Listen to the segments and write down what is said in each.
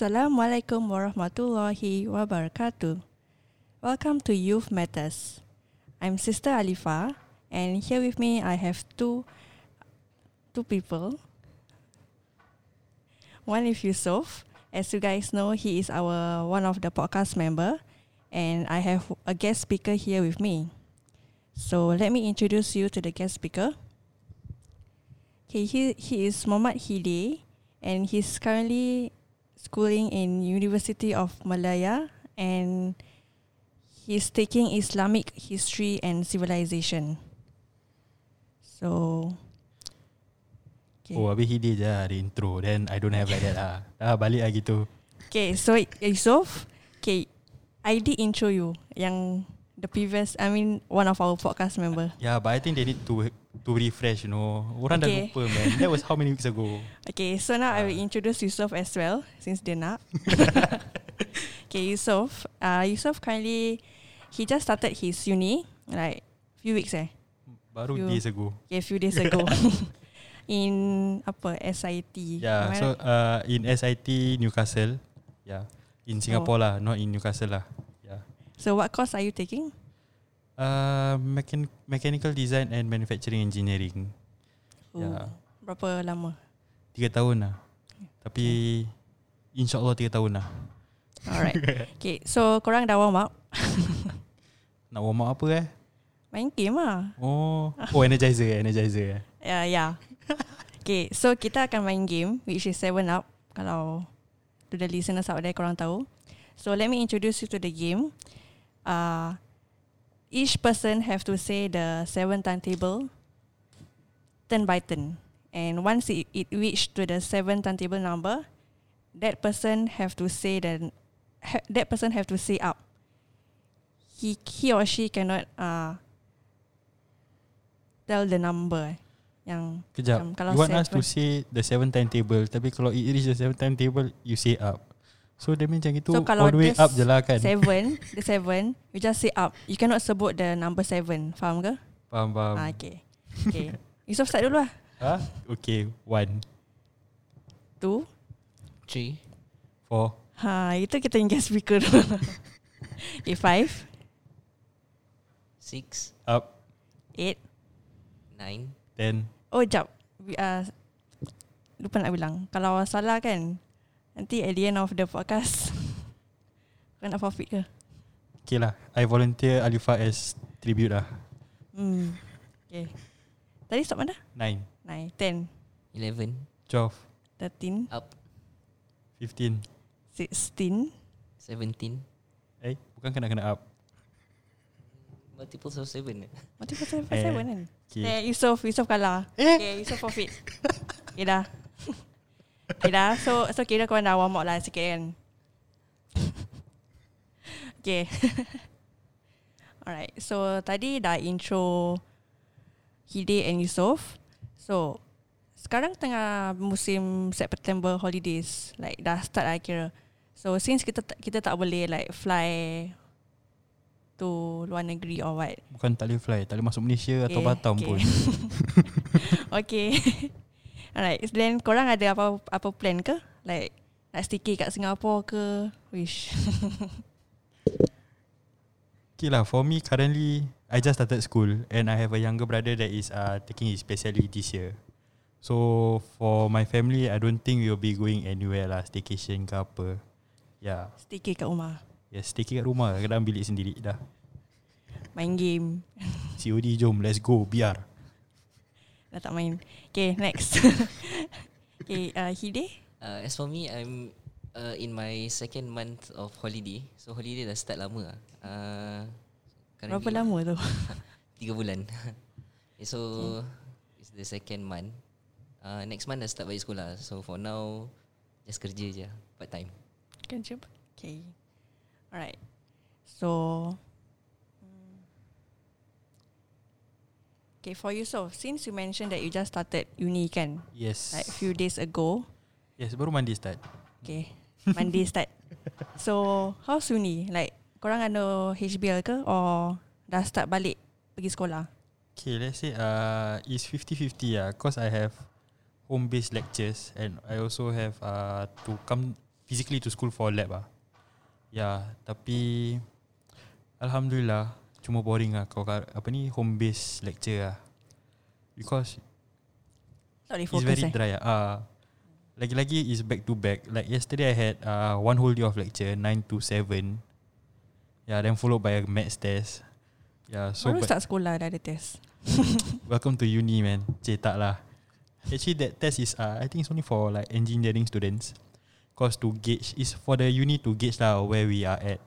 Assalamualaikum warahmatullahi wabarakatuh. Welcome to Youth Matters. I'm Sister Alifa, and here with me I have two two people. One is Yusof. As you guys know, he is our one of the podcast member, and I have a guest speaker here with me. So let me introduce you to the guest speaker. Okay, he he is Muhammad Hidi, and he's currently schooling in University of Malaya, and he's taking Islamic history and civilization. So, okay. Oh habis hidi je lah, ada intro Then I don't have like that lah Dah balik lah gitu Okay, so Yusof, okay, I did intro you yang the previous, I mean one of our podcast member. Yeah but I think they need to To refresh you know. Orang Okay. dah lupa man. That was how many weeks ago. Okay, so now I will introduce Yusof as well since dia nak. okay, Yusof, uh, Yusof currently he just started his uni like few weeks eh, Baru You- days ago. okay, few days ago. In apa SIT. Yeah so uh, In SIT Newcastle. Yeah In Singapore lah Not in Newcastle lah so what course are you taking? uh, mechan- Mechanical Design and Manufacturing Engineering Oh, Yeah Berapa lama? Tiga tahun lah Tapi InsyaAllah tiga tahun lah Alright. okay, so korang dah warm up. Nak warm up apa eh Main game lah. Oh Oh energizer eh Energizer eh Ya, yeah, ya. Yeah. okay, so kita akan main game which is 7 up kalau to the listeners out there korang tahu. So let me introduce you to the game. Uh, each person have to say the seven timetable turn by turn. And once it, it reach to the seven timetable number, that person have to say the ha, that person have to say up. He he or she cannot uh, tell the number. Yang Kejap kalau You want us to say The seven timetable Tapi kalau it reach the seven timetable You say up So means macam itu So, kalau All the way dia up je lah kan. Seven The seven You just say up. You cannot sebut the number seven. Faham ke? Faham faham. Ah, okay. Okay. Yusof start dulu lah. Ha? Okay One. Two. Three, Four. Ha, itu kita yang guest speaker dulu Okay, five. Six, Up. Eight. Nine, Ten. Oh, jap. We are Lupa nak bilang. Kalau salah kan Nanti at the end of the podcast Kau nak forfeit ke? Okay lah I volunteer Alifa as Tribute lah Hmm Okay Tadi stop mana? Nine Nine Ten eleven, Twelve Thirteen up, Fifteen Sixteen seventeen, Eh Bukan kena kena up multiples of seven. Multiple seven, Eh, seven kan? Okay Eh, Yusof, Yusof kalah. Eh? Okay, Yusof forfeit. okay dah. Okay dah. So, so kira korang dah warm up lah sikit kan? okay. Alright, so tadi dah intro Hide and Yusof. So, sekarang tengah musim September holidays. Like, dah start lah kira. So, since kita kita tak boleh like fly to luar negeri or what, Bukan tak boleh fly Tak boleh masuk Malaysia Atau Okay, Batam okay. pun okay. Alright, then korang ada apa apa plan ke? Like nak sticky kat Singapore ke? Wish. Okay lah For me currently I just started school And I have a younger brother That is uh, taking his PSLE this year So For my family I don't think we'll be going anywhere lah Staycation ke apa Yeah sticky kat rumah. Yeah stay kat rumah Kadang bilik sendiri dah Main game. COD jom Let's go Biar Dah tak main. Okay, next. okay, uh, Hide? Uh, as for me, I'm uh, in my second month of holiday. So holiday dah start lama lah. Uh, Berapa currently lama tu? Tiga bulan. okay, so it's the second month. Uh, next month dah start balik sekolah. So for now, just kerja je part time. Kan jumpa. Okay. Alright. So, okay for you so since you mentioned that you just started uni kan, Yes like few days ago. Yes baru mandi start Okay, Monday start. So, how's uni? Like, korang ada HBL ke or dah start balik pergi sekolah? Okay let's say uh, It's 50-50 lah Cause I have Home based lectures And I also have uh, To come physically to school for lab ah. Ya, tapi alhamdulillah cuma boring lah kau apa ni home based lecture lah. Because Tak boleh it's very eh. dry ah. Uh, lagi-lagi is back to back. Like yesterday I had uh, one whole day of lecture 9 to 7. Yeah, then followed by a maths test. Yeah, so Baru start sekolah dah ada test. welcome to uni man. Cik tak lah. Actually that test is uh, I think it's only for like engineering students. Cause to gauge is for the uni to gauge lah where we are at.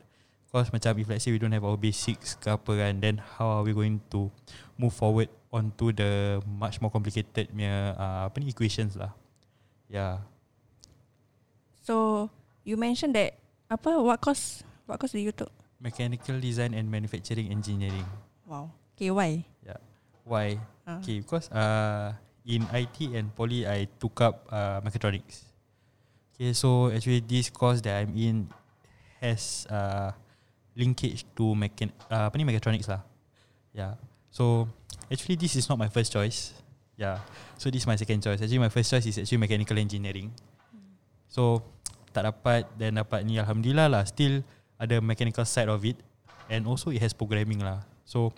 Cause macam if let's say we don't have our basics ke apa kan, then how are we going to move forward onto the much more complicated punya uh, apa ni equations lah. Yeah. So you mentioned that apa what course what course did you took? Mechanical design and manufacturing engineering. Wow. Okay, why? Why? Uh, Okay, because uh, in IT and poly, I took up uh, mechatronics. Okay, so actually this course that I'm in has uh, linkage to mechan uh, apa ni mechatronics lah. Yeah. So actually this is not my first choice. Yeah. So this is my second choice. Actually my first choice is actually mechanical engineering. So tak dapat dan dapat ni alhamdulillah lah still ada mechanical side of it and also it has programming lah. So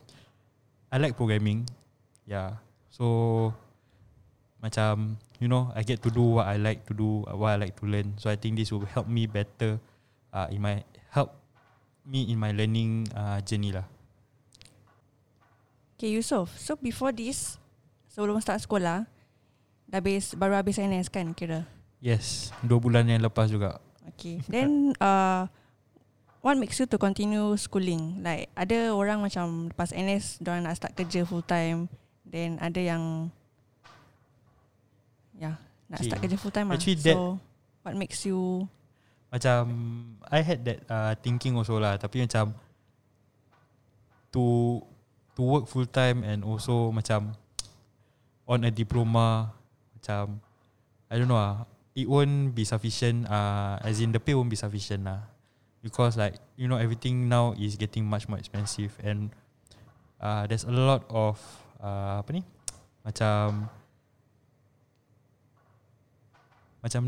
I like programming. Yeah. So macam you know I get to do what I like to do, what I like to learn. So I think this will help me better uh, in my help me in my learning uh, journey lah. okay, Yusof. So before this, sebelum start sekolah, dah habis baru habis NS kan kira. Yes, dua bulan yang lepas juga. Okay. Then uh, what makes you to continue schooling? Like ada orang macam lepas NS orang nak start kerja full time. Then ada yang ya yeah, nak Okay. start kerja full time lah. Actually, so that- what makes you Macam I had that uh, thinking also lah. Tapi macam to to work full time and also macam on a diploma macam I don't know ah. It won't be sufficient uh, as in the pay won't be sufficient lah. Because like you know everything now is getting much more expensive and uh, there's a lot of uh, apa ni? Macam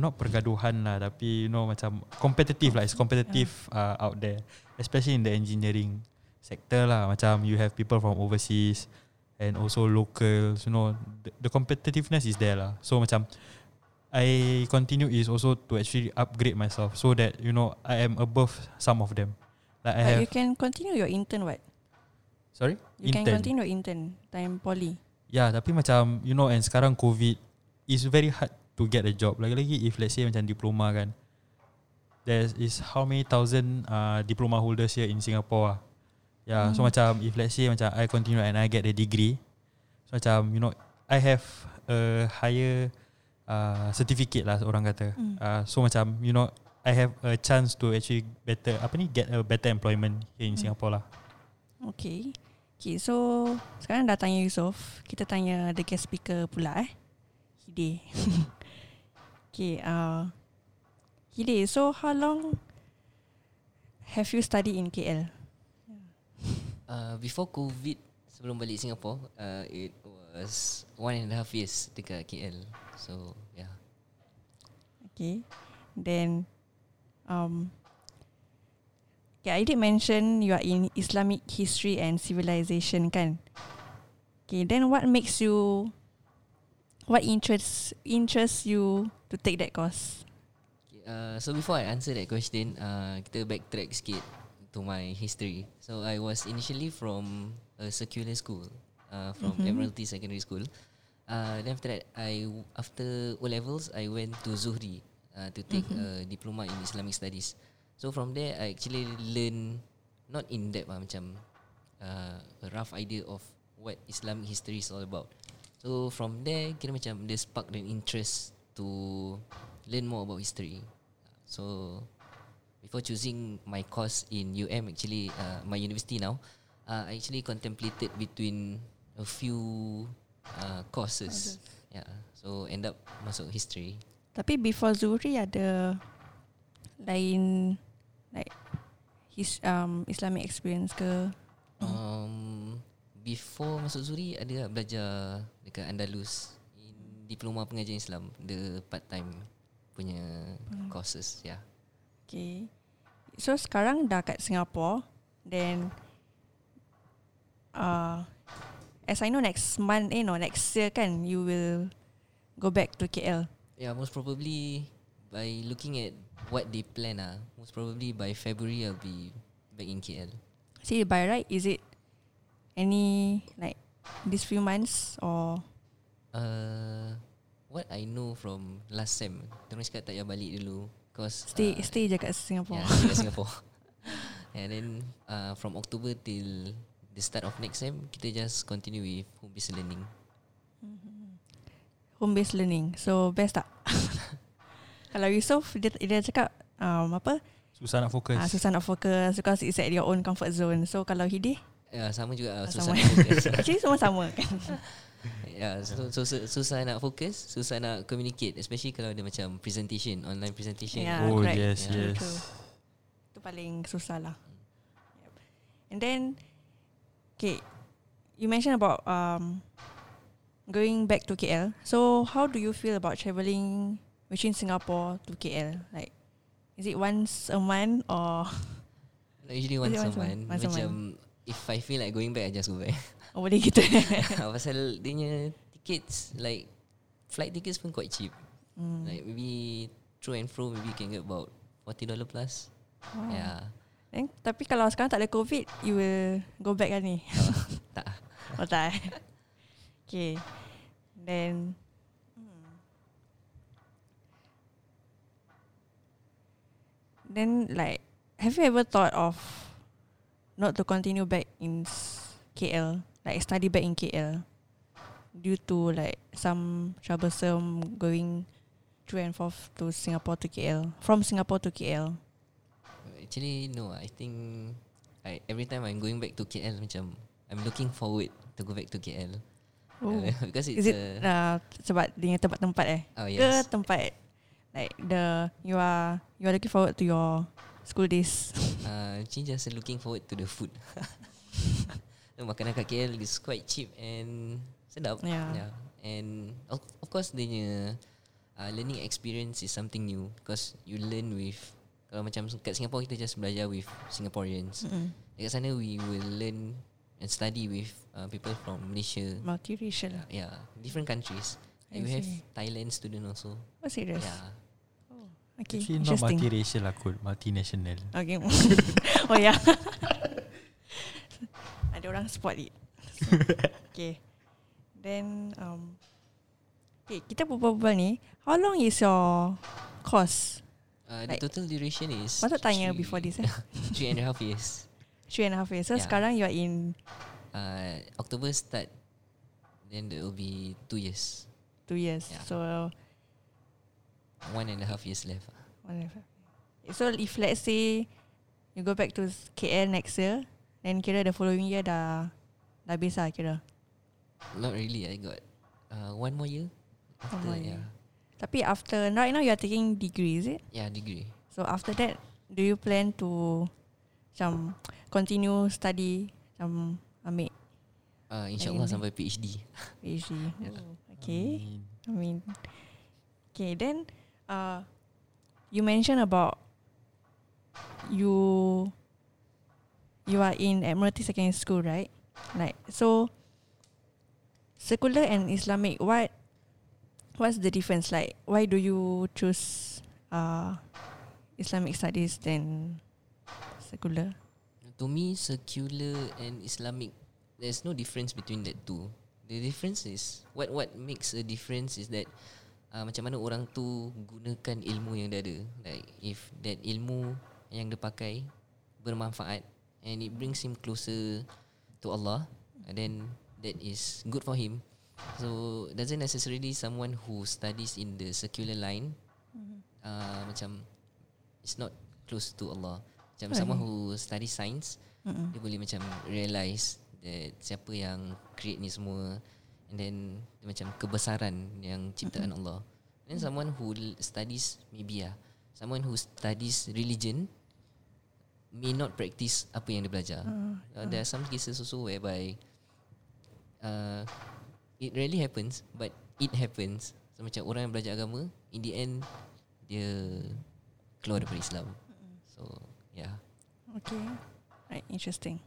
not pergaduhan lah tapi you know macam competitive lah. It's competitive uh, out there especially in the engineering sector lah. Macam you have people from overseas and also locals you know the, the competitiveness is there lah. So macam I continue is also to actually upgrade myself so that you know I am above some of them. Like I have you can continue your intern what? sorry? You can continue your intern time poly. Ya, tapi macam you know and sekarang COVID is very hard to get a job. Lagi-lagi if let's say macam diploma kan. There is how many thousand uh, diploma holders here in Singapore ah. Yeah, so Hmm. macam if let's say macam I continue and I get a degree. So macam you know I have a higher uh, certificate lah orang kata. Hmm. Uh, so macam you know I have a chance to actually better apa ni get a better employment here in Hmm. Singapore lah. Okay. Okay, so sekarang dah tanya Yusof. Kita tanya the guest speaker pula eh. Hide. okay, uh, Hide, so how long have you studied in KL? Uh, before COVID, sebelum balik Singapore, uh, it was one and a half years dekat KL. So yeah. Okay. Then, um, okay, I did mention you are in Islamic history and civilization kan? Okay, then what makes you, what interests interests you to take that course? Uh, so before I answer that question, uh, kita backtrack sikit to my history. So I was initially from a secular school, uh, from Mhm. Admiralty Secondary School. Uh, then after that, I after O levels, I went to Zuhri uh, to take Mhm. a diploma in Islamic Studies. So from there, I actually learn not in depth, uh, macam uh, a rough idea of what Islamic history is all about. So from there, kira macam dia spark an interest to learn more about history. So before choosing my course in UM, actually uh, my university now, uh, I actually contemplated between a few uh, courses. Yeah, so end up masuk history. Tapi before Zuhri ada lain like his um Islamic experience ke? Um, before masuk Zuri ada tak belajar dekat Andalus in diploma pengajian Islam, the part time punya courses. Yeah. Okay. So sekarang dah kat Singapore. Then uh, as I know next month, eh no, next year kan you will go back to KL. Yeah, most probably by looking at what they plan ah, most probably by February I'll be back in KL. See by right, is it any like these few months or Uh, what I know from last sem, terus cakap tak payah balik dulu. Cause stay uh, stay je kat Singapore? Yeah, stay kat Singapore. And then uh, from October till the start of next sem, kita just continue with home based learning. Home based learning. So best tak? Kalau Yusof dia, dia cakap um, apa? Susah nak fokus. Ah, susah nak fokus because it's at your own comfort zone. So kalau Hidi, Ya, sama juga uh, Ah, susah sama. nak fokus. actually semua sama kan? Ya, so, so, so, susah nak fokus, susah nak communicate, especially kalau ada macam presentation, online presentation. Yeah. oh correct. yes, Yeah. yes. Itu paling susah lah. Yep. And then, okay, you mentioned about um, going back to KL. So how do you feel about travelling between Singapore to KL? Like, is it once a month or usually once it a once a month. month? Once a Macam if I feel like going back, I just go back. oh, boleh gitu? Pasal dia punya tickets, like flight tickets pun quite cheap. Hmm. Like maybe through and fro, maybe you can get about $40 plus. Wow. Yeah. Then, tapi kalau sekarang tak ada COVID, you will go back kan ni? tak. Oh tak eh? Okay. Then hmm. Then like have you ever thought of not to continue back in KL, like study back in KL due to like some troublesome going through and forth to Singapore to KL from Singapore to KL. Actually, no. I think I, every time I'm going back to KL, macam I'm looking forward to go back to KL. Oh. Uh, because it's Is it a, uh, sebab dia tempat-tempat eh? oh Ke yes. tempat like the you are you are looking forward to your school days. Uh, just looking forward to the food. makanan kat KL is quite cheap and sedap. Yeah. yeah. And of, of course, the uh, learning experience is something new because you learn with kalau macam kat Singapore kita just belajar with Singaporeans. Mm-mm. Dekat sana we will learn and study with uh, people from Malaysia. Multiracial. Yeah, different countries. I And we have. Thailand student also. Oh serious? Yeah. Okay, Actually not multiracial lah kot, multinational. Okay. oh yeah. Ada orang spot it. So, okay. Then um Okay, kita berbual ni How long is your course? Uh, Like- the total duration is Patut tanya three- before this eh three and a half years. Three and a half years So Yeah. sekarang you are in Uh, October start, then there will be two years, Two years Yeah. So one and a half years left. whatever. So if let's say You go back to KL next year Then kira the following year dah Dah habis lah kira Not really. I got uh, one more year. After, more year. Yeah, Tapi after Right now you are taking degree is it? yeah, degree. So after that, do you plan to macam continue study macam ambil Uh, InsyaAllah sampai PhD. PhD? Yeah. Oh, okay. I mean, okay. Then, uh, you mentioned about you you are in Admiralty Secondary School, right? Like so, secular and Islamic. What what's the difference? Like, why do you choose uh Islamic studies than secular? To me, secular and Islamic, there's no difference between that two. The difference is what what makes a difference is that uh, macam mana orang tu gunakan ilmu yang dia ada. Like if that ilmu yang dia pakai bermanfaat and it brings him closer to Allah, and then that is good for him. So doesn't necessarily someone who studies in the secular line uh, macam it's not close to Allah. Macam Okay. someone who study science, Mm-mm. dia boleh macam realise that siapa yang create ni semua and then dia macam kebesaran yang ciptaan Allah. Then someone who studies maybe ah, someone who studies religion may not practice apa yang dia belajar. Uh, there are some cases also whereby uh, it rarely happens but it happens. So macam orang yang belajar agama in the end dia keluar daripada Islam. So yeah. Okay. Right, interesting.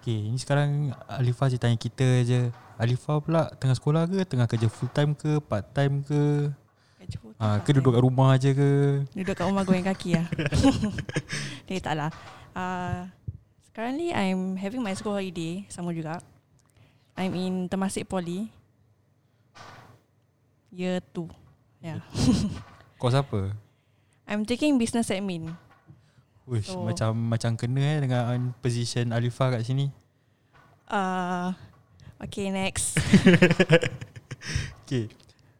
Okay, ini sekarang Alifah je tanya kita je. Alifah pula tengah sekolah ke, tengah kerja full time ke, part time ke? Kerja full time Ah, lah, ke duduk kat rumah je ke? Duduk kat rumah goyang kaki lah. Jadi tak lah. Uh, currently I'm having my school holiday sama juga. I'm in Temasek Poly. Year 2. Yeah. Kau siapa? I'm taking business admin. Uish, So- macam macam kena eh dengan position Alifah kat sini. Uh, okay, next. Okay.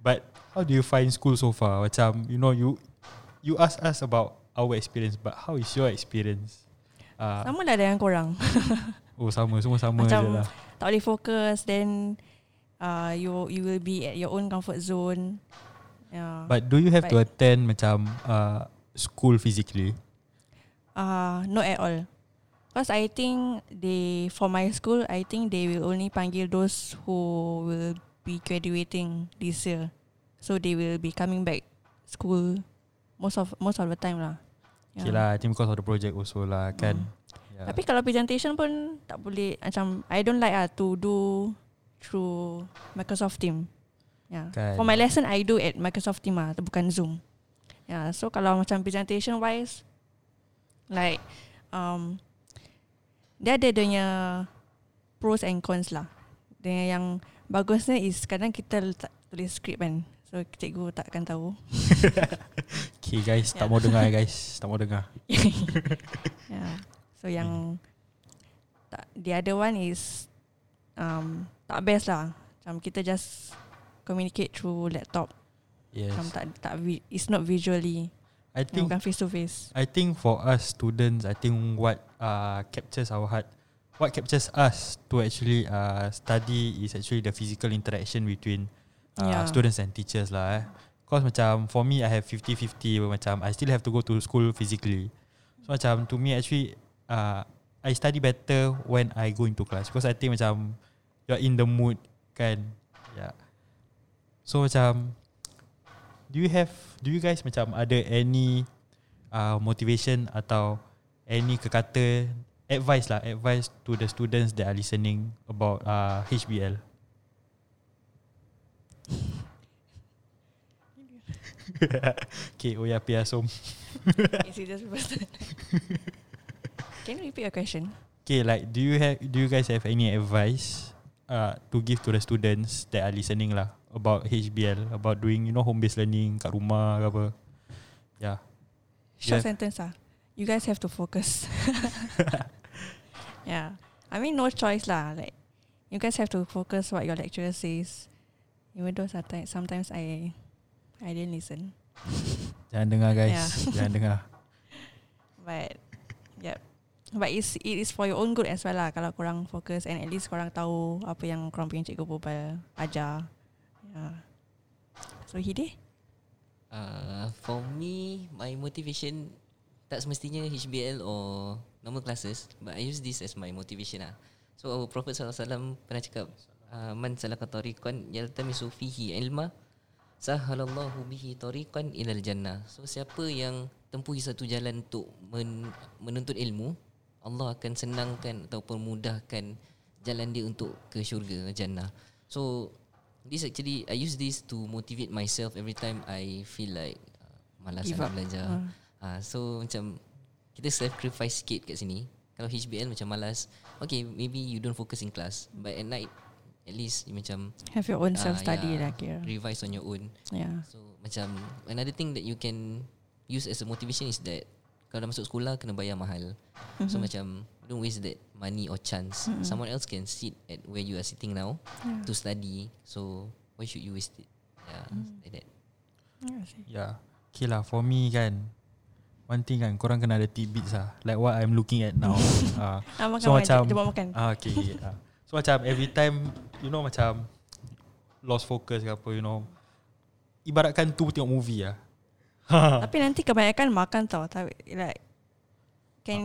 But how do you find school so far? Macam you know you you ask us about our experience, but how is your experience? Uh, sama lah dengan korang. oh sama, semua sama Macam- je lah. tak boleh fokus then uh, you you will be at your own comfort zone. Yeah. But do you have to But- attend macam uh, school physically? Uh, not at all. Because I think they for my school, I think they will only panggil those who will be graduating this year. So they will be coming back school most of most of the time lah. Okay lah, I think because of the project also lah kan. Hmm. Yeah. Tapi kalau presentation pun tak boleh macam I don't like ah to do through Microsoft Team. Yeah. Kan. For my lesson I do at Microsoft Team ah, bukan Zoom. Yeah, so kalau macam presentation wise like um dia ada dia pros and cons lah. Dia yang bagusnya is kadang kita letak tulis skrip kan. So cikgu takkan tahu. Okay guys, tak Yeah. mau dengar eh, guys, tak mau dengar. yeah. So yang tak the other one is um tak best lah. Macam kita just communicate through laptop. Yes. Macam tak tak it's not visually. I think bukan face to face. I think for us students, I think what uh, captures our heart, what captures us to actually uh, study is actually the physical interaction between uh, Yeah. students and teachers lah. Eh. Cause macam for me, I have 50-50. Macam I still have to go to school physically. So macam to me actually, uh, I study better when I go into class because I think macam you're in the mood kan. Yeah. So macam do you have do you guys macam ada any uh, motivation atau any kekata advice lah advice to the students that are listening about uh, HBL Okay, oh yeah, Piasom. Is it just person? Can you repeat your question? Okay, like do you have do you guys have any advice uh, to give to the students that are listening lah about HBL, about doing you know home based learning kat rumah ke apa? Yeah. Short Yeah. sentence ah. You guys have to focus. yeah. I mean no choice lah. Like you guys have to focus what your lecturer says. Even though sometimes sometimes I I didn't listen. Jangan dengar guys, Yeah. jangan dengar. But yep. But it's, it is for your own good as well lah Kalau korang fokus And at least korang tahu Apa yang korang punya cikgu berbual Ajar yeah. So Hidi Uh, for me, my motivation tak semestinya HBL or normal classes, but I use this as my motivation lah. So our Prophet SAW pernah cakap, uh, Man salaka tariqan yaltamisu fihi ilma, sahalallahu bihi tariqan ilal jannah. So siapa yang tempuhi satu jalan untuk men- menuntut ilmu, Allah akan senangkan ataupun mudahkan jalan dia untuk ke syurga jannah. So this actually I use this to motivate myself every time I feel like uh, malas Give nak up. belajar. Ah. Uh, so macam kita sacrifice sikit kat sini. Kalau HBL macam malas, okay maybe you don't focus in class, but at night at least you macam Have your own Ah, self-study yeah. lah kira revise on your own. Yeah So macam another thing that you can use as a motivation is that kalau dah masuk sekolah kena bayar mahal. Mm-hmm. So macam don't waste that money or chance. Mm-hmm. Someone else can sit at where you are sitting now Yeah. to study. So why should you waste it? Yeah, mm. like that. Yeah. Okay lah, for me kan, one thing kan, korang kena ada tidbits lah. Like what I'm looking at now. uh, Ah, makan, So makan, macam- Dia buat makan Ah okay. okay ah. So macam every time you know macam lost focus ke apa you know. Ibaratkan tu tengok movie lah. Tapi nanti kebanyakan makan tau Tapi like Can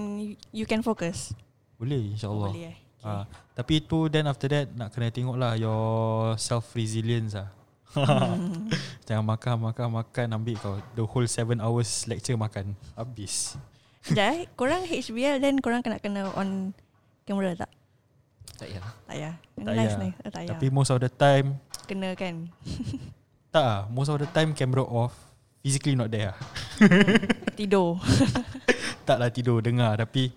You can focus Boleh insyaAllah. Boleh eh okay. Ah, tapi tu then after that nak kena tengok lah your self resilience lah. Jangan makan makan makan ambil kau the whole 7 hours lecture makan habis. Sekejap eh. Korang HBL then korang kena kena on camera tak? Tak ya. Tak payah. Tak nice, nice. Oh, tak payah. Tapi most of the time Kena kan. Tak Most of the time camera off Physically not there lah Tidur. Tak lah tidur dengar Tapi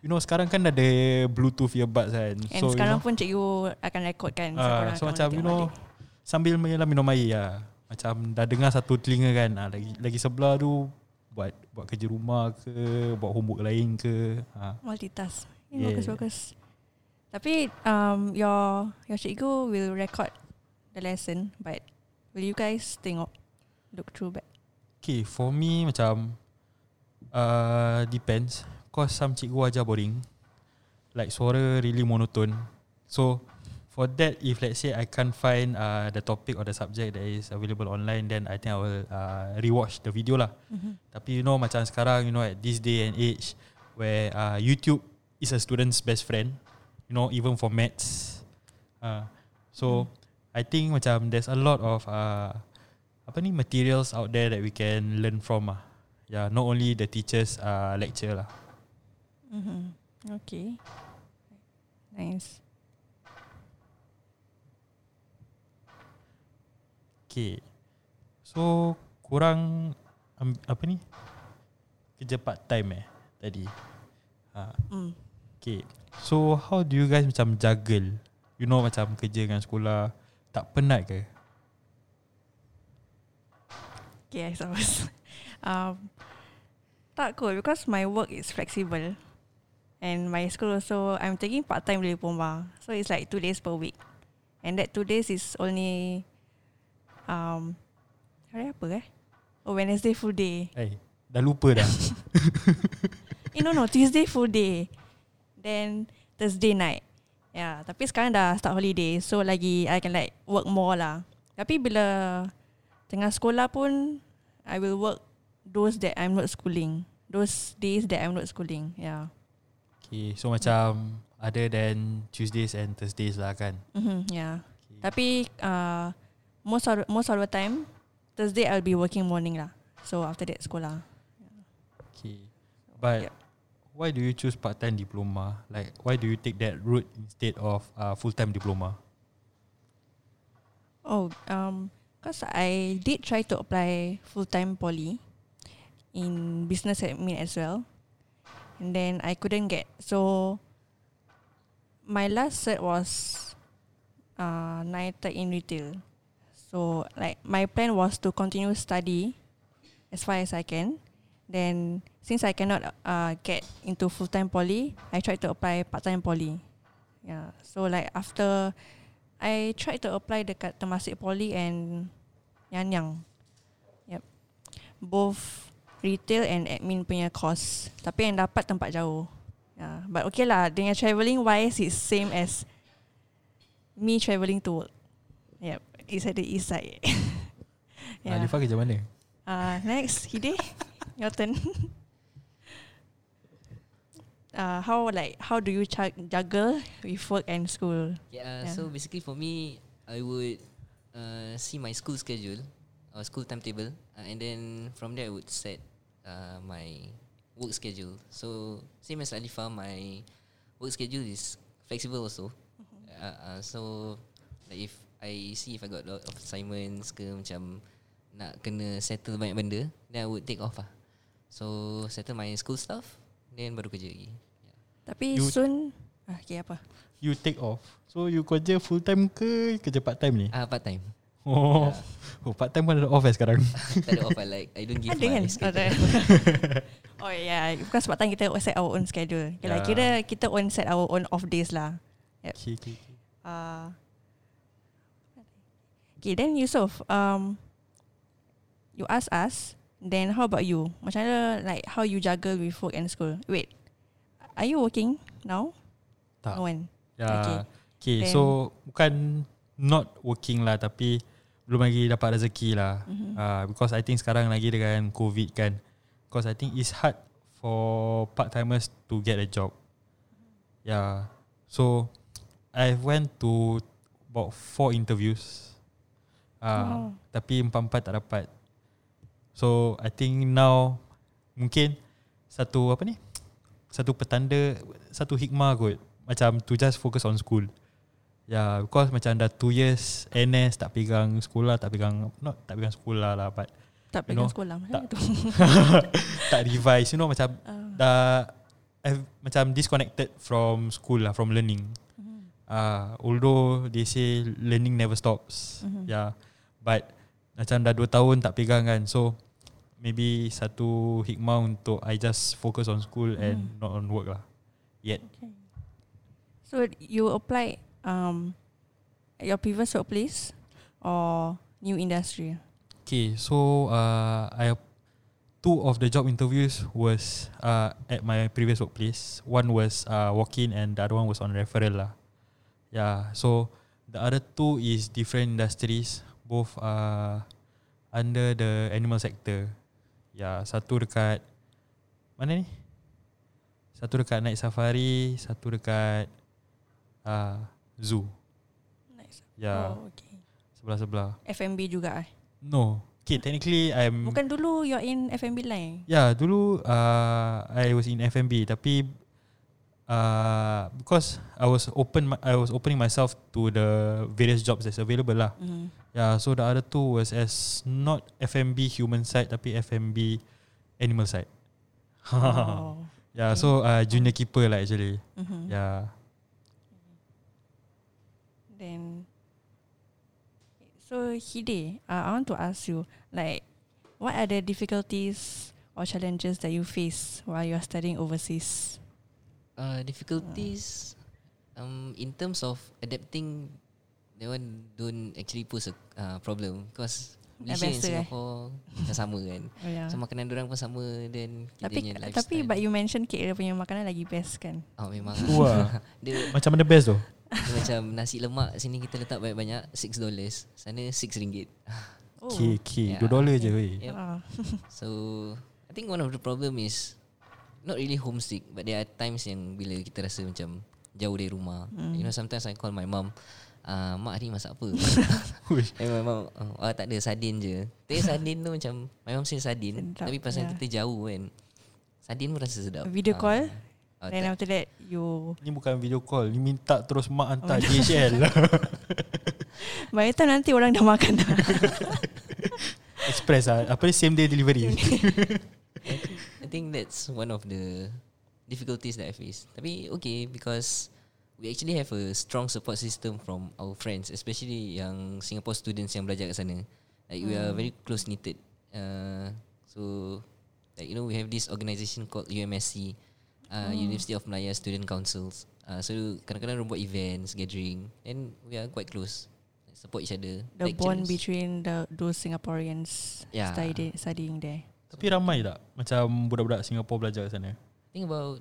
You know sekarang kan ada Bluetooth earbuds kan And So sekarang you know pun cikgu akan record kan. ah, korang So macam you know balik. Sambil menyelam minum air lah Macam dah dengar satu telinga kan ah, Lagi lagi sebelah tu Buat buat kerja rumah ke Buat homework lain ke ah. Multitask. Yeah. Yeah. Bagus, bagus. Tapi um, your your cikgu will record the lesson but will you guys tengok look through back? Okay for me macam uh, Depends. Cause some cikgu ajar boring. Like suara really monotone. So For that if let's say I can't find uh, The topic or the subject that is available online Then I think I will uh, rewatch the video lah. Mm-hmm. Tapi you know macam sekarang You know at this day and age Where uh, YouTube is a student's best friend You know even for maths. Uh, So I think macam there's a lot of uh, Apa ni materials out there that we can learn from ah. Yeah, not only the teachers uh, lecture lah. Mm-hmm. Okay. Nice. Okay. So kurang um, apa ni? Kerja part time eh tadi. Ha. Mm. Okay. So how do you guys macam juggle? You know macam kerja dengan sekolah tak penat ke? Okay, I suppose. um, tak kot because my work is flexible. And my school also, I'm taking part-time di Pumba. So it's like two days per week. And that two days is only, um, hari apa eh? Oh, Wednesday full day. Eh, dah lupa dah. Eh, no, no, Tuesday full day. Then Thursday night. Ya, yeah, tapi sekarang dah start holiday. So lagi I can like work more lah. Tapi bila tengah sekolah pun, I will work those that I'm not schooling. Those days that I'm not schooling. Yeah. okay, so macam other than Tuesdays and Thursdays lah kan. Mm-hmm, yeah. Okay. Tapi uh, most of most of the time, Thursday I'll be working morning lah. So after that sekolah. Okay. But Yep. why do you choose part-time diploma? Like why do you take that route instead of uh, full-time diploma? Oh, um, cause I did try to apply full time poly in business admin as well, and then I couldn't get. So my last cert was uh NITEC in retail. So like my plan was to continue study as far as I can. Then since I cannot uh get into full time poly, I tried to apply part time poly. Yeah. So like after I tried to apply dekat Temasek Poly and Nanyang. Yep. Both retail and admin punya course. Tapi yang dapat tempat jauh. Yeah. But okay lah, dengan travelling wise, it's same as me travelling to work. Yep. It's at the east side. Yeah. yeah. Alifah kerja mana? Uh, next, Hide, your turn. uh, how like how do you chug- juggle with work and school? Yeah, Yeah. so basically for me, I would uh, see my school schedule or school timetable, uh, and then from there I would set uh, my work schedule. So same as Alifa, my work schedule is flexible also. Uh, uh, so like if I see if I got a lot of assignments ke macam nak kena settle banyak benda, then I would take off lah. So settle my school stuff, then baru kerja lagi. Tapi You- soon ah, okay apa? You take off. So you kerja full time ke kerja part time ni? Ah part time. Oh, oh part time pun ada off eh sekarang. tak ada off I like I don't give Ada my kan? schedule. Ada. oh yeah, because part time kita set our own schedule. Okay, yeah. Yeah. kira kita own set our own off days lah. Okay, okay, okay. Uh, okay, then Yusof, um, you ask us, then how about you? Macam mana, like, how you juggle with work and school? Wait, are you working now? Tak. No one. Ya. Okay. Okay, Then- so bukan not working lah tapi belum lagi dapat rezeki lah. Mhm. Uh, because I think sekarang lagi dengan COVID kan. Because I think it's hard for part timers to get a job. Yeah. So I went to about four interviews. Uh, Wow. Tapi empat-empat tak dapat. So I think now mungkin satu apa ni? Satu petanda, satu hikmah kot. Macam to just focus on school. Yeah, because macam dah 2 years NS tak pegang sekolah, tak pegang not tak pegang sekolah lah but Tak You pegang know, sekolah macam tak. tu. tak revise, you know macam Ah. dah I've, macam disconnected from school lah, from learning. Uh, although they say learning never stops. Mhm. Yeah. But macam dah 2 tahun tak pegang kan. So maybe satu hikmah untuk I just focus on school and Mhm. not on work lah. Yet. Okay. So you applied um at your previous workplace or new industry? Okay, so uh, I two of the job interviews was uh, at my previous workplace. One was uh, walk-in and the other one was on referral lah. Yeah, so the other two is different industries, both uh, under the animal sector. Yeah, satu dekat mana ni? Satu dekat night safari, satu dekat uh, zoo. Nice. Yeah, Oh, okay. sebelah-sebelah. FMB juga eh? No. Okay, technically I'm Bukan dulu you're in FMB line. Ya, dulu uh, I was in FMB tapi uh, because I was open I was opening myself to the various jobs that's available lah. Mm. Yeah, so the other two was as not FMB human side tapi FMB animal side. Oh. yeah, so uh, junior keeper lah actually. Mhm. Yeah. Then So Hide, uh, I want to ask you like what are the difficulties or challenges that you face while you are studying overseas? Uh, difficulties um in terms of adapting that one don't actually pose a uh, problem because Malaysia and biasa, eh? Singapore dah sama kan. Oh yeah. So makanan orang pun sama dan tapi lifestyle. tapi but you mention KL punya makanan lagi best kan? oh memang Wah. dia, Macam mana best tu? Dia macam nasi lemak sini kita letak banyak-banyak 6 dollars. Sana 6 ringgit. Oh. Okay, okay. Yeah. Dua dolar je weh. Yep. Ah. So I think one of the problem is not really homesick but there are times yang bila kita rasa macam jauh dari rumah. Mm. You know sometimes I call my mum Uh, mak hari ni masak apa. Eh my mum oh, ah, Tak ada sardin je Tapi sardin tu macam My mum say sardin Tapi pasal yeah. kita jauh kan Sardin pun rasa sedap Video Ah. call? Ah, Then after that you Ni bukan video call. Ni minta terus mak hantar Oh. DHL. By the time nanti orang dah makan dah. Express ah. Apa ni same day delivery. I think that's one of the difficulties that I face. Tapi okay because we actually have a strong support system from our friends, especially yang Singapore students yang belajar kat sana. Like we are Hmm. very close knitted. Uh, so like you know we have this organisation called UMSC, uh, Hmm. University of Malaya Student Councils. Uh, so kadang-kadang orang buat events, gathering, and we are quite close. Support each other. The Lectures. bond between the those Singaporeans Yeah. study, studying there. Tapi ramai tak? Macam budak-budak Singapore belajar kat sana. I think about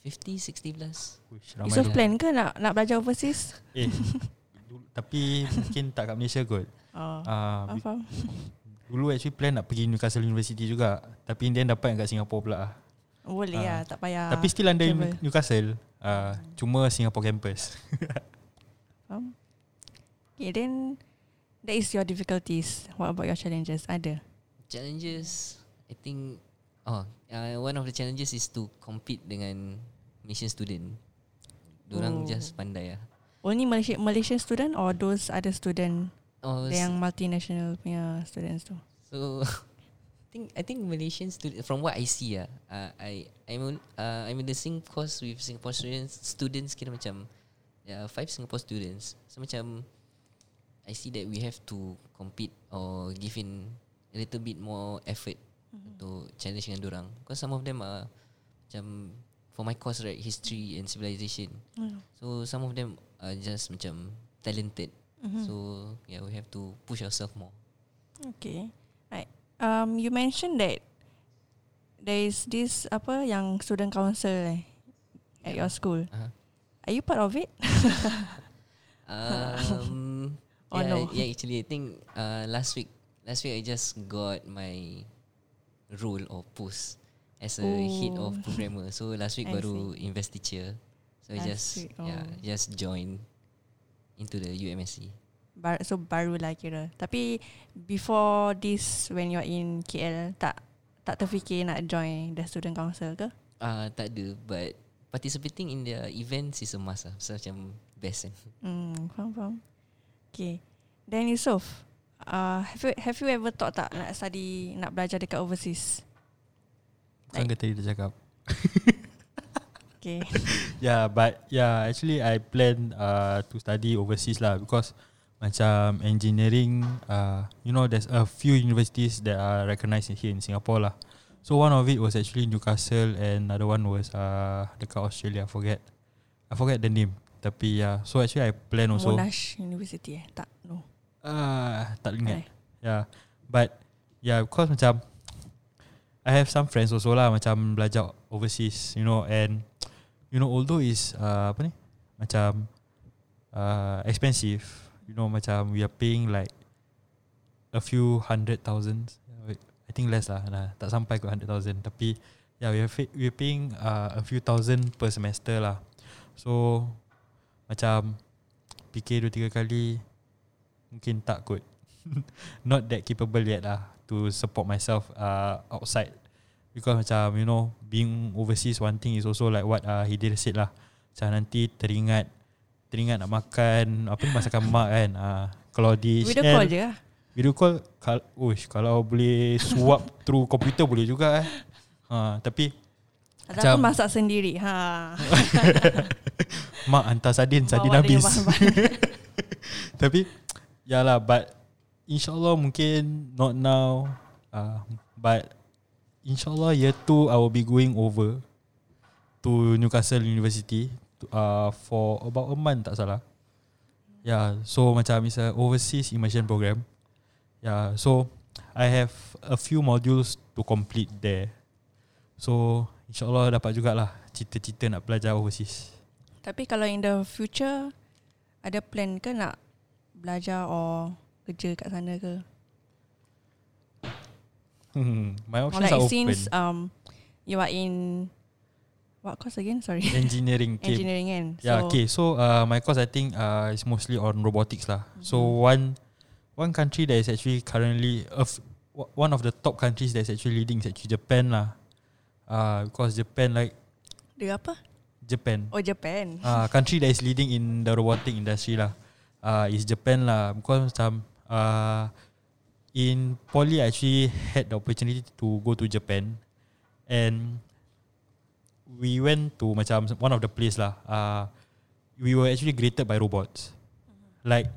50, 60 plus. Uish, Ramai ramai Yusof tu. plan ke nak nak belajar overseas? Eh, tapi mungkin tak kat Malaysia kot. Oh. Uh, dulu actually plan nak pergi Newcastle University juga. Tapi in the end dapat kat Singapore pula. Boleh Ah. lah, tak payah. Tapi still under travel. Newcastle. Uh, cuma Singapore campus. Faham? Okay, then that is your difficulties. What about your challenges? Ada? Challenges I think Oh uh, One of the challenges is to compete dengan Malaysian student Diorang Oh. just pandai lah Only Malaysia, Malaysian student or those other student Oh, yang multinational punya students tu? So think I think Malaysian student from what I see ah, uh, I I'm uh, I'm in the same course with Singapore students. Students kira macam yeah, five Singapore students. So macam I see that we have to compete or give in a little bit more effort Mm-hmm. untuk challenge dengan orang. Because some of them are macam for my course right history and civilization. Hmm. So some of them are just macam talented. Mhm. So yeah, we have to push ourselves more. Okay. Um, you mentioned that there is this apa yang student council eh, at your school. Uh-huh. Are you part of it? Um, Oh, yeah, no. yeah. Actually, I think uh, last week, last week I just got my role or post as a head of Oh. programmer. So last week I baru investiture. So I Last just week, yeah, oh. just join into the UMSC. Bar, so baru lah kira. Tapi before this when you're in KL tak tak terfikir nak join the student council ke? Ah uh, tak ada but participating in the events is a must lah. So macam best kan. Hmm, faham faham. Okay. Then Yusof, uh, have you have you ever thought tak nak study nak belajar dekat overseas? Bukan ke tadi dia cakap. Okay. Yeah, but yeah, actually I plan uh, to study overseas lah because macam engineering, uh, you know, there's a few universities that are recognized here in Singapore lah. So one of it was actually Newcastle and another one was uh, dekat Australia. I forget, I forget the name. Tapi yeah, so actually I plan also. Monash University eh? Tak, no. Ah, tak ingat. Eh. Yeah, but yeah, because macam I have some friends also lah macam belajar overseas, you know, and you know although is uh, apa ni macam uh, expensive, you know macam we are paying like a few hundred thousands. I think less lah, nah, tak sampai ke hundred thousand. Tapi yeah, we are we are paying uh, a few thousand per semester lah. So macam fikir dua tiga kali mungkin tak kot. Not that capable yet lah to support myself uh, outside because macam you know being overseas one thing is also like what uh, Hidir said lah. Macam nanti teringat teringat nak makan apa ni masakan mak kan. Uh, kalau di Video call je lah. Video call kal uish, kalau boleh suap through komputer boleh juga eh. Ha, tapi Ataupun Macam- masak sendiri. Ha. mak hantar sardin, sardin Bawa habis. Tapi Yalah but InsyaAllah mungkin Not now uh, But InsyaAllah year 2 I will be going over To Newcastle University uh, For about a month tak salah Yeah So macam It's overseas immersion program Yeah So I have a few modules To complete there So InsyaAllah dapat jugalah Cita-cita nak belajar overseas Tapi kalau in the future ada plan ke nak belajar or kerja kat sana ke? Hmm, my Or options like are open. since um you are in what course again? Sorry. engineering. Okay. Engineering kan. Yeah, okay. So uh, my course I think uh, is mostly on robotics lah. So one one country that is actually currently of one of the top countries that is actually leading is actually Japan lah. Uh, because Japan like Dia apa? Japan. Oh Japan. uh, country that is leading in the robotic industry lah. Uh, is Japan lah. Because macam uh, in poly I actually had the opportunity to go to Japan and we went to macam one of the place lah. Uh, we were actually graded by robots. Like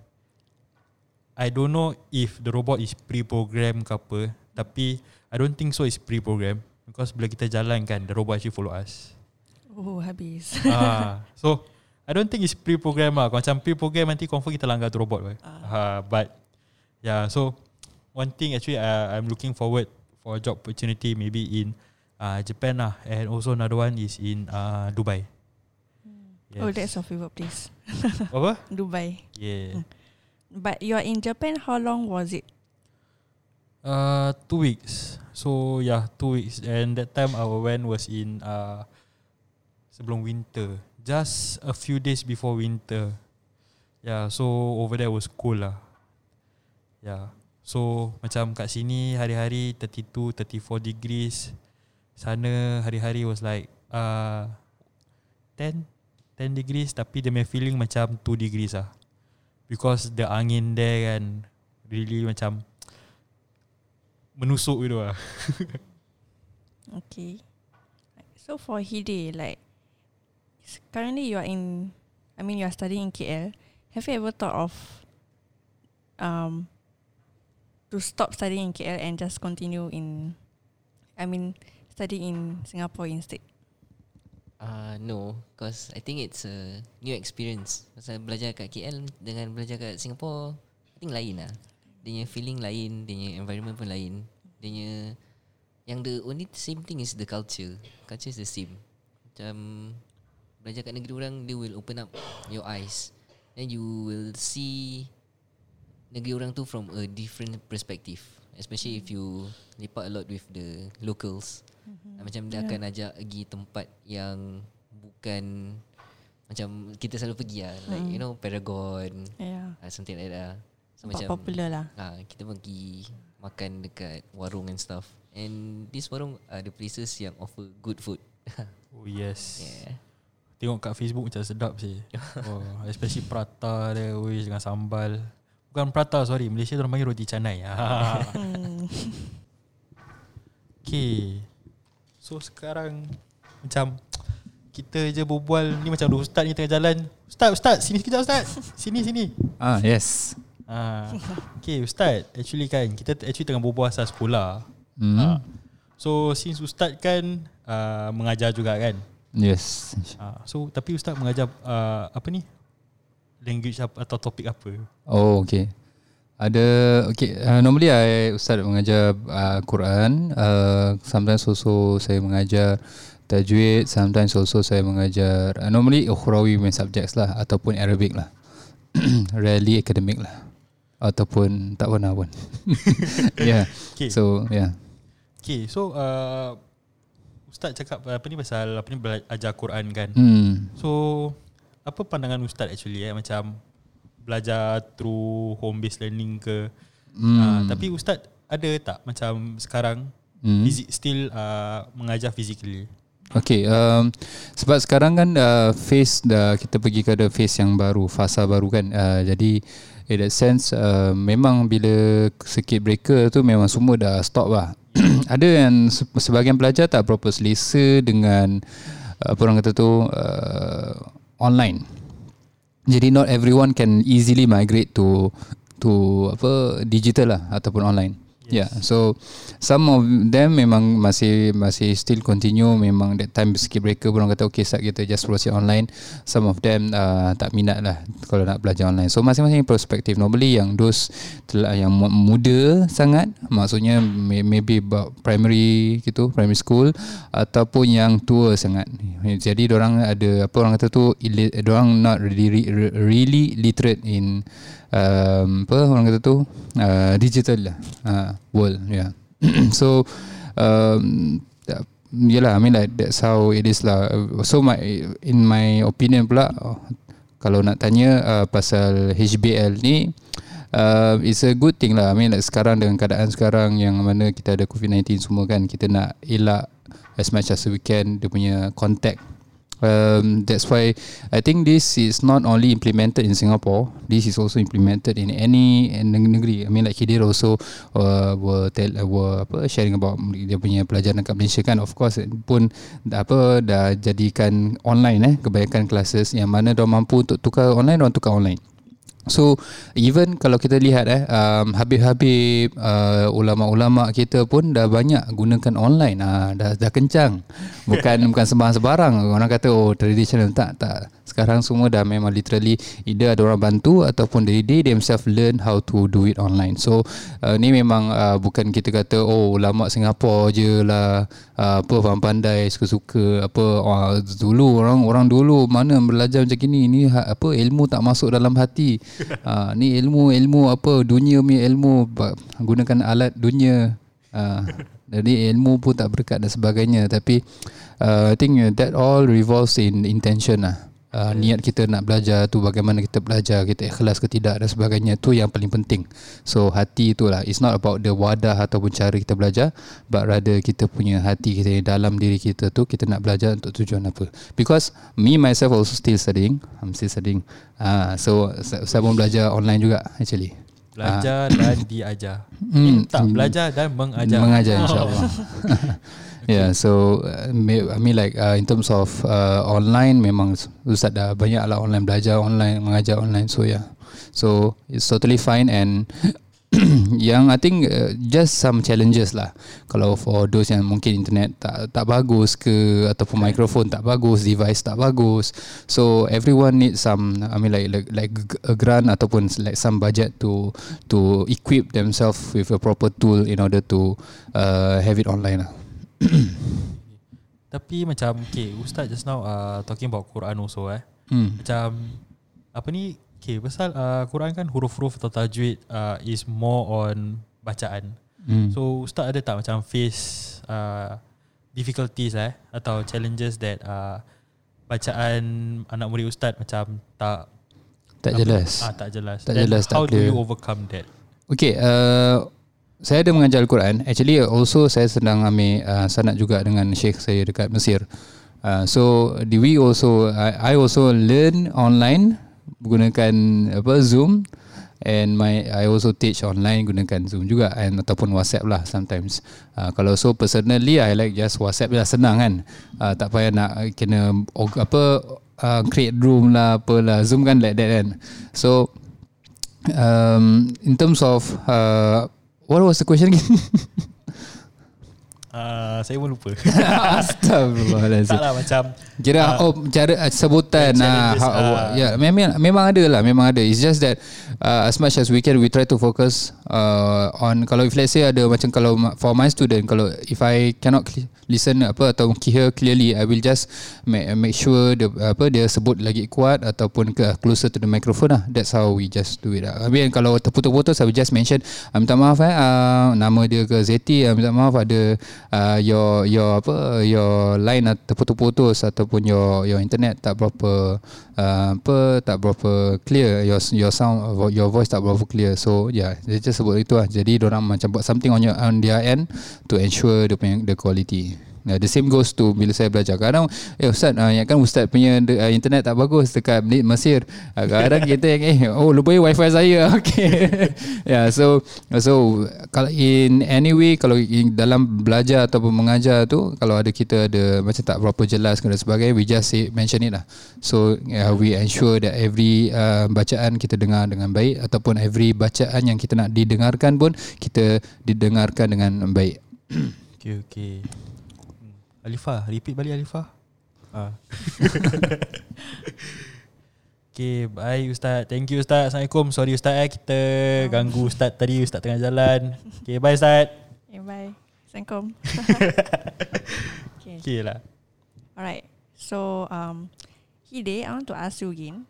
I don't know if the robot is pre-programmed ke apa, tapi I don't think so it's pre-programmed because bila kita jalan kan, the robot actually follow us. Oh habis. ah, so I don't think it's pre-program lah. Macam pre-program nanti confirm kita langgar tu robot. Uh. Uh, but yeah, so one thing actually uh, I'm looking forward for a job opportunity maybe in uh, Japan lah, and also another one is in uh, Dubai. Oh that's your favorite place. apa? Dubai. Yeah. But you are in Japan how long was it? Uh, two weeks. So yeah, two weeks. And that time our went was in uh, sebelum winter. Just a few days before winter. Yeah, so over there was cool lah. Yeah. So macam kat sini hari-hari 32, 34 degrees. Sana hari-hari was like uh, 10, 10 degrees tapi dia punya feeling macam 2 degrees lah. Because the angin there kan really macam menusuk gitu lah. Okay. So for Hide, like currently you are in, I mean you are studying in KL. Have you ever thought of um to stop studying in KL and just continue in, I mean study in Singapore instead? Uh, no, because I think it's a new experience. Pasal belajar kat KL dengan belajar kat Singapore, I think lain lah. Dia feeling lain, dia environment pun lain. Dia yang the only same thing is the culture. Culture is the same. Macam belajar kat negeri orang, they will open up your eyes. Then you will see negeri orang tu from a different perspective. Especially if you lepak a lot with the locals. Mm-hmm. Macam dia Yeah. akan ajak pergi tempat yang bukan macam kita selalu pergi lah. Like Mm. you know Paragon, Yeah. uh, something like that. So Tempat macam popular lah. ah kita pergi makan dekat warung and stuff. And this warung are the places yang offer good food. Oh yes. yeah. Tengok kat Facebook macam sedap sih. oh, especially prata dia, wish dengan sambal. Bukan prata, sorry. Malaysia orang panggil roti canai. Hmm. okay. So sekarang macam kita je berbual ni macam ada ustaz ni tengah jalan. Ustaz, ustaz, sini sekejap ustaz. Sini, sini. Ah yes. Ah, okay Ustaz Actually kan Kita actually tengah berbual asal sekolah Hmm. Ah. So since Ustaz kan uh, Mengajar juga kan Yes. uh, So tapi Ustaz mengajar uh, Apa ni Language atau topik apa Oh okay. Ada okay. Uh, normally I ustaz mengajar uh, Quran. Uh, sometimes also saya mengajar tajwid. Sometimes also saya mengajar uh, normally ukhrawi main subjects lah ataupun Arabic lah. Rarely academic lah. Ataupun tak pernah pun. yeah. Okay So yeah. Okay so uh, Ustaz cakap apa ni pasal Apa ni belajar Quran kan Hmm. So Apa pandangan Ustaz actually eh Macam Belajar through home based learning ke Hmm. uh, Tapi Ustaz ada tak macam sekarang. Fizik still uh, mengajar physically. Okay, um, sebab sekarang kan uh, phase dah kita pergi kepada phase yang baru, fasa baru kan. Uh, jadi in that sense uh, memang bila circuit breaker tu memang semua dah stop lah. Ada yang se- sebahagian pelajar tak berapa selesa dengan uh, apa orang kata tu uh, online. Jadi not everyone can easily migrate to to apa digital lah ataupun online. Yes. Yeah, so some of them memang masih masih still continue memang that time circuit breaker pun orang kata okay start kita just proceed online. Some of them uh, tak minat lah kalau nak belajar online. So masing-masing perspektif. Normally yang those telah yang mu- muda sangat maksudnya may, maybe about primary gitu, primary school ataupun yang tua sangat. Jadi orang ada apa orang kata tu orang not really really literate in um, apa orang kata tu? Uh, digital lah. Uh, world yeah so um, Yelah I mean like That's how it is lah. So my In my opinion pula oh, Kalau nak tanya uh, Pasal HBL ni uh, It's a good thing lah. I mean like sekarang Dengan keadaan sekarang Yang mana kita ada COVID-19 semua kan Kita nak elak As much as we can Dia punya contact um, that's why I think this is not only implemented in Singapore. This is also implemented in any negeri. I mean like Khidir also uh, were tell uh, were apa sharing about dia punya pelajaran kat Malaysia kan. Of course pun dah, apa dah jadikan online eh kebanyakan classes yang mana dia mampu untuk tukar online dia tukar online. So even kalau kita lihat eh um, habib-habib uh, ulama-ulama kita pun dah banyak gunakan online. Ah dah dah kencang. Bukan bukan sembarang-sembarang. Orang kata oh traditional. Tak tak. Sekarang semua dah memang literally either ada orang bantu ataupun they, they themselves learn how to do it online. So uh, ni memang uh, bukan kita kata oh ulama Singapura je lah uh, apa pandai suka-suka apa. Oh, dulu orang orang dulu mana belajar macam gini. Ni ha, apa ilmu tak masuk dalam hati uh, ni ilmu ilmu apa? Dunia punya ilmu gunakan alat dunia. Uh, jadi ilmu pun tak berkat dan sebagainya. Tapi uh, I think that all revolves in intention lah Uh, niat kita nak belajar tu bagaimana kita belajar kita ikhlas ke tidak dan sebagainya tu yang paling penting. So hati itulah it's not about the wadah ataupun cara kita belajar but rather kita punya hati kita yang dalam diri kita tu kita nak belajar untuk tujuan apa. Because me myself also still studying. I'm still studying. Uh, so saya pun belajar online juga actually. Belajar dan diajar. Hmm, eh, Tak belajar dan mengajar. Mengajar insyaallah Yeah, so uh, may- I mean like uh, in terms of uh, online memang Ustaz dah banyak lah online belajar online mengajar online so yeah. So it's totally fine and yang I think uh, just some challenges lah. Kalau for those yang mungkin internet tak tak bagus ke ataupun microphone tak bagus device tak bagus. So everyone need some I mean like like, like a grant ataupun like some budget to to equip themselves with a proper tool in order to uh, have it online lah Tapi macam Okay Ustaz just now uh, Talking about Quran also eh. Hmm. Macam Apa ni Okay pasal uh, Quran kan huruf-huruf atau tajwid uh, Is more on Bacaan. Hmm. So Ustaz ada tak macam face uh, Difficulties eh Atau challenges that uh, Bacaan Anak murid Ustaz macam Tak tak apa- jelas. Ah, Tak jelas. Tak Then jelas, tak How do clear. you overcome that? Okay, uh, saya ada mengajar Al-Quran. Actually also saya sedang ambil uh, sanad juga dengan Sheikh saya dekat Mesir. Uh, so we also I, I also learn online menggunakan apa Zoom and my I also teach online gunakan Zoom juga and ataupun WhatsApp lah sometimes. Uh, kalau so personally I like just WhatsApp lah senang kan. Uh, tak payah nak kena apa uh, create room lah apalah Zoom kan like that kan. So um, in terms of uh, what was the question again? Uh, saya pun lupa. Astagfirullahalazim. tak lah macam Kira Ah. oh cara uh, sebutan Yeah, ah challenges, uh, ah. yeah memang memang ada lah memang ada it's just that uh, as much as we can we try to focus uh, on kalau if let's say ada macam kalau for my student kalau if I cannot listen apa atau hear clearly I will just make, make sure the apa dia sebut lagi kuat ataupun ke closer to the microphone lah that's how we just do it lah. Habis kalau terputus-putus I will just mention uh, minta maaf eh uh, nama dia ke Zeti uh, minta maaf ada uh, your your apa your line terputus-putus ataupun your your internet tak berapa uh, apa tak berapa clear your your sound your voice tak berapa clear. So yeah dia just sebut itu lah. Jadi orang macam buat something on your on their end to ensure the the quality Nah, the same goes to bila saya belajar. Kadang, eh Ustaz, uh, yang kan Ustaz punya uh, internet tak bagus dekat Mesir. Uh, kadang kita yang, eh, oh lupa wifi saya. Okay. yeah, so, so kalau in any way, kalau in dalam belajar ataupun mengajar tu, kalau ada kita ada macam tak berapa jelas dan sebagainya, we just say, mention it lah. So, yeah, we ensure that every uh, bacaan kita dengar dengan baik ataupun every bacaan yang kita nak didengarkan pun, kita didengarkan dengan baik. Okay okay. Alifah Repeat balik Alifah ah. Okay Bye Ustaz Thank you Ustaz Assalamualaikum Sorry Ustaz eh Kita ganggu Ustaz tadi Ustaz tengah jalan Okay bye Ustaz Okay, bye. Assalamualaikum. okay. Okay lah Alright. So, um, Hide, I want to ask you again.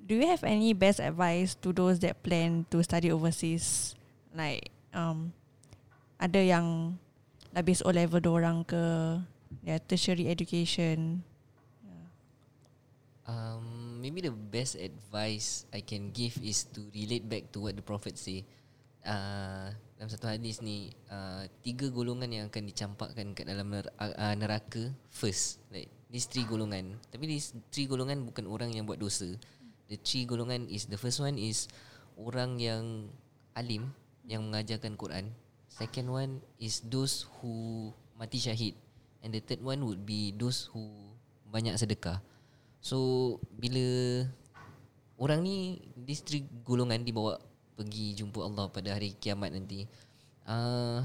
Do you have any best advice to those that plan to study overseas? Like, um, ada yang habis O level orang ke, their tertiary education. Um, maybe the best advice I can give is to relate back to what the Prophet say. Uh, dalam satu hadis ni, uh, tiga golongan yang akan dicampakkan kat dalam ner- uh, neraka first. Like these three golongan. Tapi these three golongan bukan orang yang buat dosa. The three golongan is the first one is orang yang alim yang mengajarkan Quran. Second one is those who mati syahid. And the third one would be those who banyak sedekah. So bila orang ni three golongan dibawa pergi jumpa Allah pada hari kiamat nanti. Uh,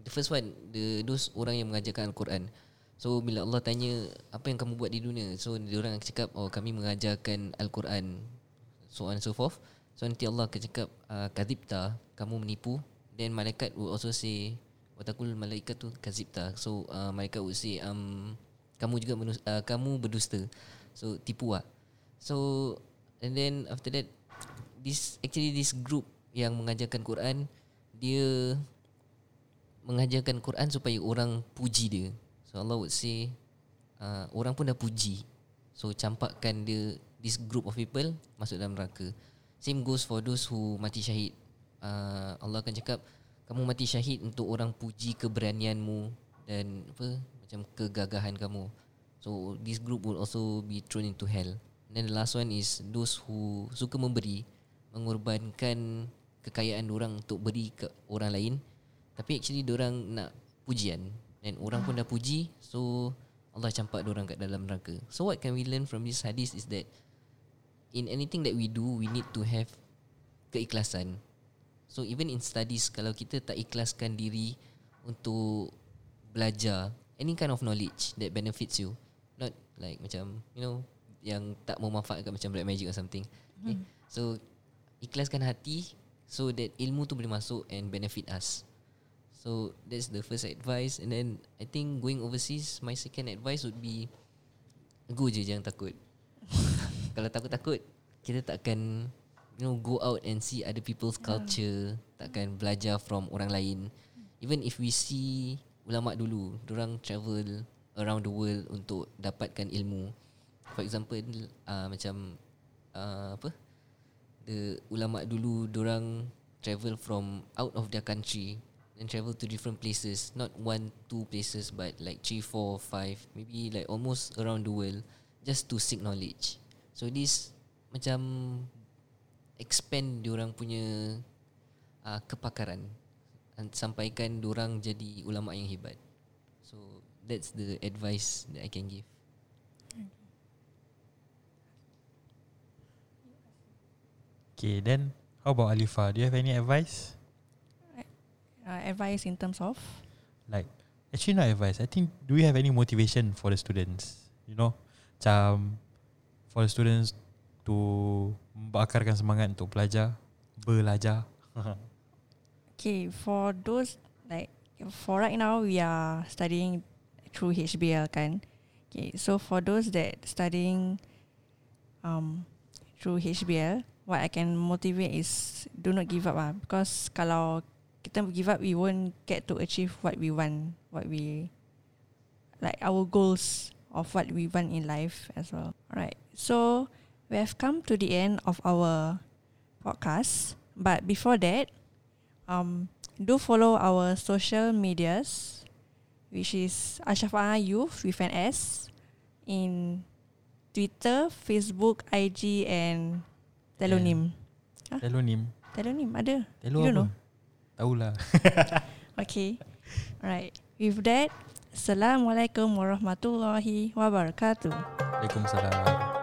the first one the those orang yang mengajarkan Al-Quran. So bila Allah tanya apa yang kamu buat di dunia? So dia orang akan cakap oh kami mengajarkan Al-Quran. So on and so forth. So nanti Allah akan cakap uh, kadzibta kamu menipu. Then malaikat will also say watakul malaikat tu kadzibta. So uh, malaikat will say um kamu juga menus- uh, kamu berdusta. So tipu lah. So and then after that this actually this group yang mengajarkan Quran dia mengajarkan Quran supaya orang puji dia. So Allah would say uh, orang pun dah puji. So campakkan dia this group of people masuk dalam neraka. Same goes for those who mati syahid. Uh, Allah akan cakap kamu mati syahid untuk orang puji keberanianmu dan apa macam kegagahan kamu. So this group will also be thrown into hell. And then the last one is those who suka memberi, mengorbankan kekayaan orang untuk beri ke orang lain. Tapi actually orang nak pujian dan orang pun dah puji, so Allah campak orang kat dalam neraka. So what can we learn from this hadis is that in anything that we do, we need to have keikhlasan. So even in studies, kalau kita tak ikhlaskan diri untuk belajar any kind of knowledge that benefits you, not like macam you know yang tak memanfaatkan macam black magic or something. Okay. So ikhlaskan hati so that ilmu tu boleh masuk and benefit us. So that's the first advice and then I think going overseas my second advice would be go je jangan takut. Kalau takut-takut kita takkan you know go out and see other people's culture, takkan belajar from orang lain. Even if we see ulama dulu, orang travel around the world untuk dapatkan ilmu. For example uh, macam uh, apa? The ulama dulu orang travel from out of their country and travel to different places, not one, two places, but like three, four, five, maybe like almost around the world, just to seek knowledge. So this macam expand diorang punya uh, kepakaran and sampaikan diorang jadi ulama yang hebat. So that's the advice that I can give. Okay, then how about Alifa? Do you have any advice? Uh, advice in terms of Like, actually not advice. I think, do we have any motivation for the students? You know, macam for the students to membakarkan semangat untuk belajar, belajar. Okay, for those like for right now we are studying through HBL kan. Okay, so for those that studying um through HBL, what I can motivate is do not give up ah because kalau kita give up we won't get to achieve what we want, what we like our goals of what we want in life as well. Alright. So we have come to the end of our podcast. But before that, um, do follow our social medias, which is Ashafa Youth with an S, in Twitter, Facebook, IG, and Telonym. Telonym. Telonym ada. Telo You don't apa? know. Tahulah. Okay. Alright. With that, Assalamualaikum warahmatullahi wabarakatuh. Waalaikumsalam.